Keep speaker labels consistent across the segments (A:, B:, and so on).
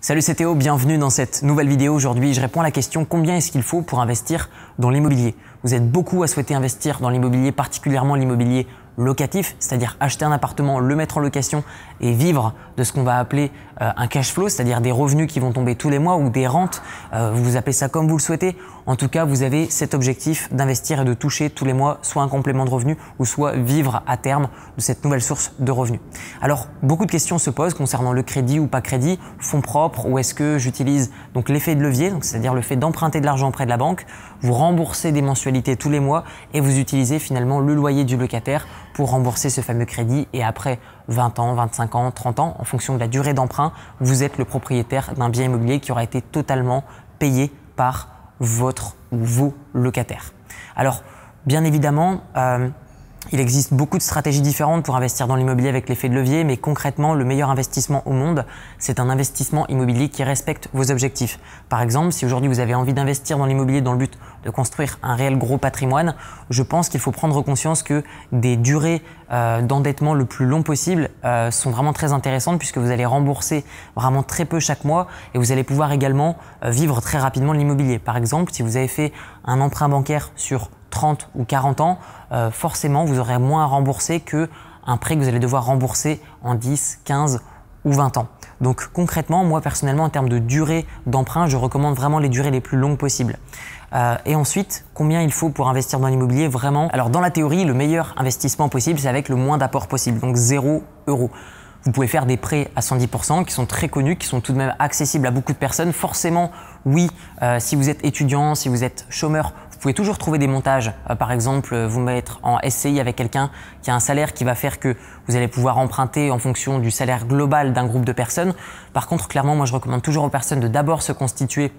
A: Salut c'est Théo, bienvenue dans cette nouvelle vidéo. Aujourd'hui je réponds à la question combien est-ce qu'il faut pour investir dans l'immobilier? Vous êtes beaucoup à souhaiter investir dans l'immobilier, particulièrement l'immobilier locatif, c'est-à-dire acheter un appartement, le mettre en location et vivre de ce qu'on va appeler euh, un cash flow, c'est-à-dire des revenus qui vont tomber tous les mois ou des rentes, euh, vous appelez ça comme vous le souhaitez. En tout cas, vous avez cet objectif d'investir et de toucher tous les mois soit un complément de revenus ou soit vivre à terme de cette nouvelle source de revenus. Alors, beaucoup de questions se posent concernant le crédit ou pas crédit, fonds propres ou est-ce que j'utilise donc l'effet de levier, c'est-à-dire le fait d'emprunter de l'argent auprès de la banque, vous remboursez des mensualités tous les mois et vous utilisez finalement le loyer du locataire pour rembourser ce fameux crédit et après 20 ans, 25 ans, 30 ans, en fonction de la durée d'emprunt, vous êtes le propriétaire d'un bien immobilier qui aura été totalement payé par votre ou vos locataires. Alors, bien évidemment, euh, il existe beaucoup de stratégies différentes pour investir dans l'immobilier avec l'effet de levier, mais concrètement, le meilleur investissement au monde, c'est un investissement immobilier qui respecte vos objectifs. Par exemple, si aujourd'hui vous avez envie d'investir dans l'immobilier dans le but de construire un réel gros patrimoine, je pense qu'il faut prendre conscience que des durées euh, d'endettement le plus long possible euh, sont vraiment très intéressantes puisque vous allez rembourser vraiment très peu chaque mois et vous allez pouvoir également euh, vivre très rapidement l'immobilier. Par exemple, si vous avez fait un emprunt bancaire sur 30 ou 40 ans, euh, forcément vous aurez moins à rembourser que un prêt que vous allez devoir rembourser en 10, 15 ou 20 ans. Donc concrètement, moi personnellement, en termes de durée d'emprunt, je recommande vraiment les durées les plus longues possibles. Euh, et ensuite, combien il faut pour investir dans l'immobilier vraiment? Alors dans la théorie, le meilleur investissement possible, c'est avec le moins d'apport possible, donc 0 euros. Vous pouvez faire des prêts à 110% qui sont très connus, qui sont tout de même accessibles à beaucoup de personnes. Forcément, oui, euh, si vous êtes étudiant, si vous êtes chômeur, vous pouvez toujours trouver des montages. Euh, par exemple, euh, vous mettre en SCI avec quelqu'un qui a un salaire qui va faire que vous allez pouvoir emprunter en fonction du salaire global d'un groupe de personnes. Par contre, clairement, moi je recommande toujours aux personnes de d'abord se constituer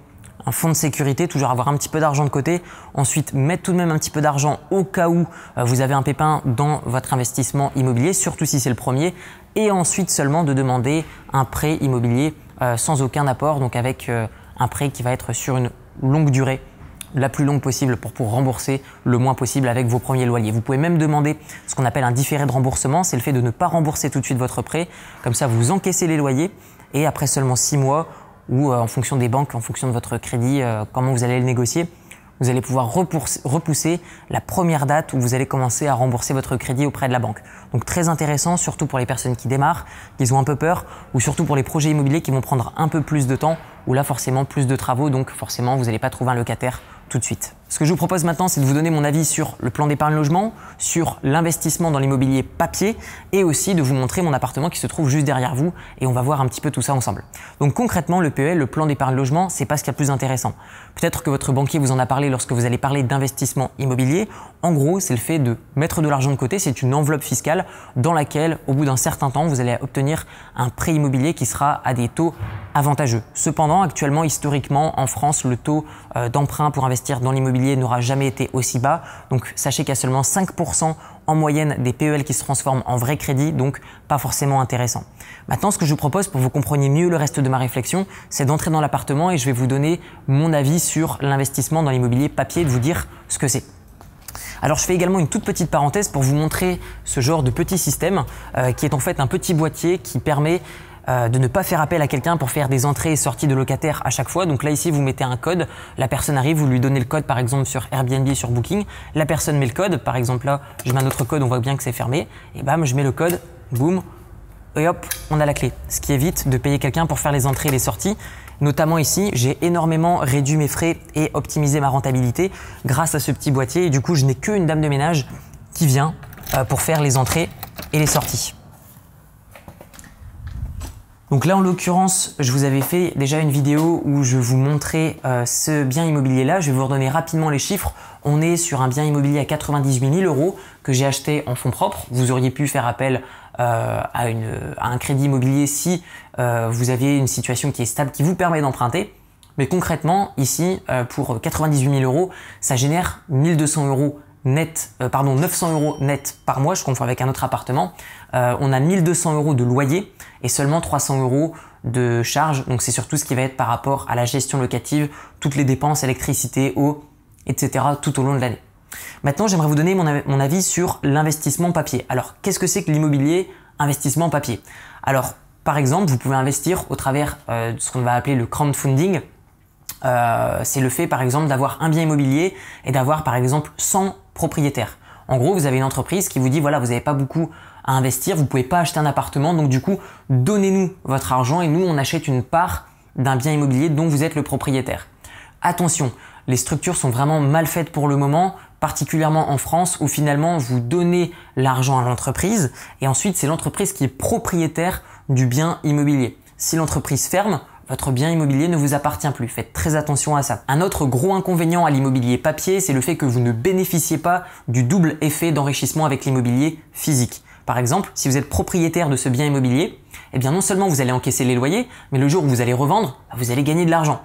A: un fonds de sécurité, toujours avoir un petit peu d'argent de côté. Ensuite, mettre tout de même un petit peu d'argent au cas où euh, vous avez un pépin dans votre investissement immobilier, surtout si c'est le premier. Et ensuite seulement de demander un prêt immobilier sans aucun apport, donc avec un prêt qui va être sur une longue durée la plus longue possible pour, pour rembourser le moins possible avec vos premiers loyers. Vous pouvez même demander ce qu'on appelle un différé de remboursement, c'est le fait de ne pas rembourser tout de suite votre prêt, comme ça vous encaissez les loyers et après seulement six mois ou euh, en fonction des banques, en fonction de votre crédit, euh, comment vous allez le négocier, vous allez pouvoir repousser la première date où vous allez commencer à rembourser votre crédit auprès de la banque. Donc très intéressant, surtout pour les personnes qui démarrent, qui ont un peu peur, ou surtout pour les projets immobiliers qui vont prendre un peu plus de temps, ou là forcément plus de travaux, donc forcément vous n'allez pas trouver un locataire tout de suite. Ce que je vous propose maintenant, c'est de vous donner mon avis sur le plan d'épargne logement, sur l'investissement dans l'immobilier papier et aussi de vous montrer mon appartement qui se trouve juste derrière vous et on va voir un petit peu tout ça ensemble. Donc concrètement, le PEL, le plan d'épargne logement, c'est pas ce qu'il y a de plus intéressant. Peut-être que votre banquier vous en a parlé lorsque vous allez parler d'investissement immobilier. En gros, c'est le fait de mettre de l'argent de côté, c'est une enveloppe fiscale dans laquelle, au bout d'un certain temps, vous allez obtenir un prêt immobilier qui sera à des taux avantageux. Cependant, actuellement, historiquement, en France, le taux euh, d'emprunt pour investir dans l'immobilier n'aura jamais été aussi bas. Donc sachez qu'il y a seulement 5% en moyenne des PEL qui se transforment en vrai crédit, donc pas forcément intéressant. Maintenant, ce que je vous propose pour que vous compreniez mieux le reste de ma réflexion, c'est d'entrer dans l'appartement et je vais vous donner mon avis sur l'investissement dans l'immobilier papier, de vous dire ce que c'est. Alors je fais également une toute petite parenthèse pour vous montrer ce genre de petit système euh, qui est en fait un petit boîtier qui permet de ne pas faire appel à quelqu'un pour faire des entrées et sorties de locataires à chaque fois. Donc là ici vous mettez un code, la personne arrive, vous lui donnez le code par exemple sur Airbnb, sur Booking, la personne met le code, par exemple là je mets un autre code, on voit bien que c'est fermé, et bam je mets le code, boum, et hop, on a la clé. Ce qui évite de payer quelqu'un pour faire les entrées et les sorties. Notamment ici, j'ai énormément réduit mes frais et optimisé ma rentabilité grâce à ce petit boîtier. Et du coup, je n'ai qu'une dame de ménage qui vient euh, pour faire les entrées et les sorties. Donc là, en l'occurrence, je vous avais fait déjà une vidéo où je vous montrais euh, ce bien immobilier là. Je vais vous redonner rapidement les chiffres. On est sur un bien immobilier à 98 000 euros que j'ai acheté en fonds propres. Vous auriez pu faire appel euh, à, un crédit immobilier si euh, vous aviez une situation qui est stable, qui vous permet d'emprunter. Mais concrètement, ici, pour 98 000 euros, ça génère 1200 euros net, pardon, 900 euros net par mois. Je confonds avec un autre appartement. on a 1200 euros de loyer et seulement 300 euros de charge. Donc c'est surtout ce qui va être par rapport à la gestion locative, toutes les dépenses, électricité, eau, etc. tout au long de l'année. Maintenant, j'aimerais vous donner mon, avis sur l'investissement papier. Alors, qu'est-ce que c'est que l'immobilier investissement papier? Alors, par exemple, vous pouvez investir au travers euh, de ce qu'on va appeler le crowdfunding. Euh, c'est le fait par exemple d'avoir un bien immobilier et d'avoir par exemple 100 propriétaires. En gros, vous avez une entreprise qui vous dit voilà, vous n'avez pas beaucoup à investir, vous ne pouvez pas acheter un appartement, donc du coup, donnez-nous votre argent et nous, on achète une part d'un bien immobilier dont vous êtes le propriétaire. Attention, les structures sont vraiment mal faites pour le moment, particulièrement en France où finalement vous donnez l'argent à l'entreprise et ensuite c'est l'entreprise qui est propriétaire du bien immobilier. Si l'entreprise ferme, votre bien immobilier ne vous appartient plus. Faites très attention à ça. Un autre gros inconvénient à l'immobilier papier, c'est le fait que vous ne bénéficiez pas du double effet d'enrichissement avec l'immobilier physique. Par exemple, si vous êtes propriétaire de ce bien immobilier, eh bien non seulement vous allez encaisser les loyers, mais le jour où vous allez revendre, vous allez gagner de l'argent.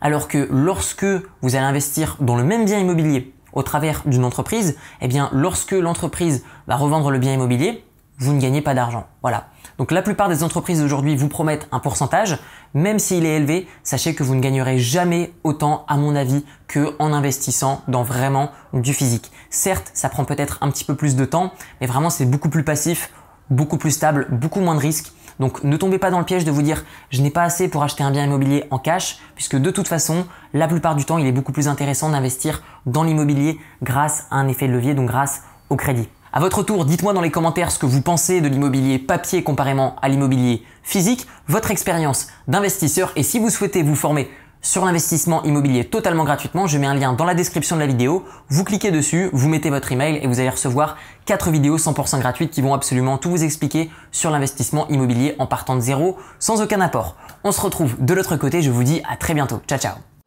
A: Alors que lorsque vous allez investir dans le même bien immobilier au travers d'une entreprise, eh bien lorsque l'entreprise va revendre le bien immobilier, vous ne gagnez pas d'argent. Voilà. Donc la plupart des entreprises aujourd'hui vous promettent un pourcentage, même s'il est élevé, sachez que vous ne gagnerez jamais autant, à mon avis, que en investissant dans vraiment du physique. Certes, ça prend peut-être un petit peu plus de temps, mais vraiment c'est beaucoup plus passif, beaucoup plus stable, beaucoup moins de risques. Donc ne tombez pas dans le piège de vous dire je n'ai pas assez pour acheter un bien immobilier en cash, puisque de toute façon, la plupart du temps, il est beaucoup plus intéressant d'investir dans l'immobilier grâce à un effet de levier, donc grâce au crédit. À votre tour, dites-moi dans les commentaires ce que vous pensez de l'immobilier papier comparément à l'immobilier physique, votre expérience d'investisseur et si vous souhaitez vous former sur l'investissement immobilier totalement gratuitement, je mets un lien dans la description de la vidéo. Vous cliquez dessus, vous mettez votre email et vous allez recevoir 4 vidéos 100% gratuites qui vont absolument tout vous expliquer sur l'investissement immobilier en partant de zéro sans aucun apport. On se retrouve de l'autre côté, je vous dis à très bientôt. Ciao ciao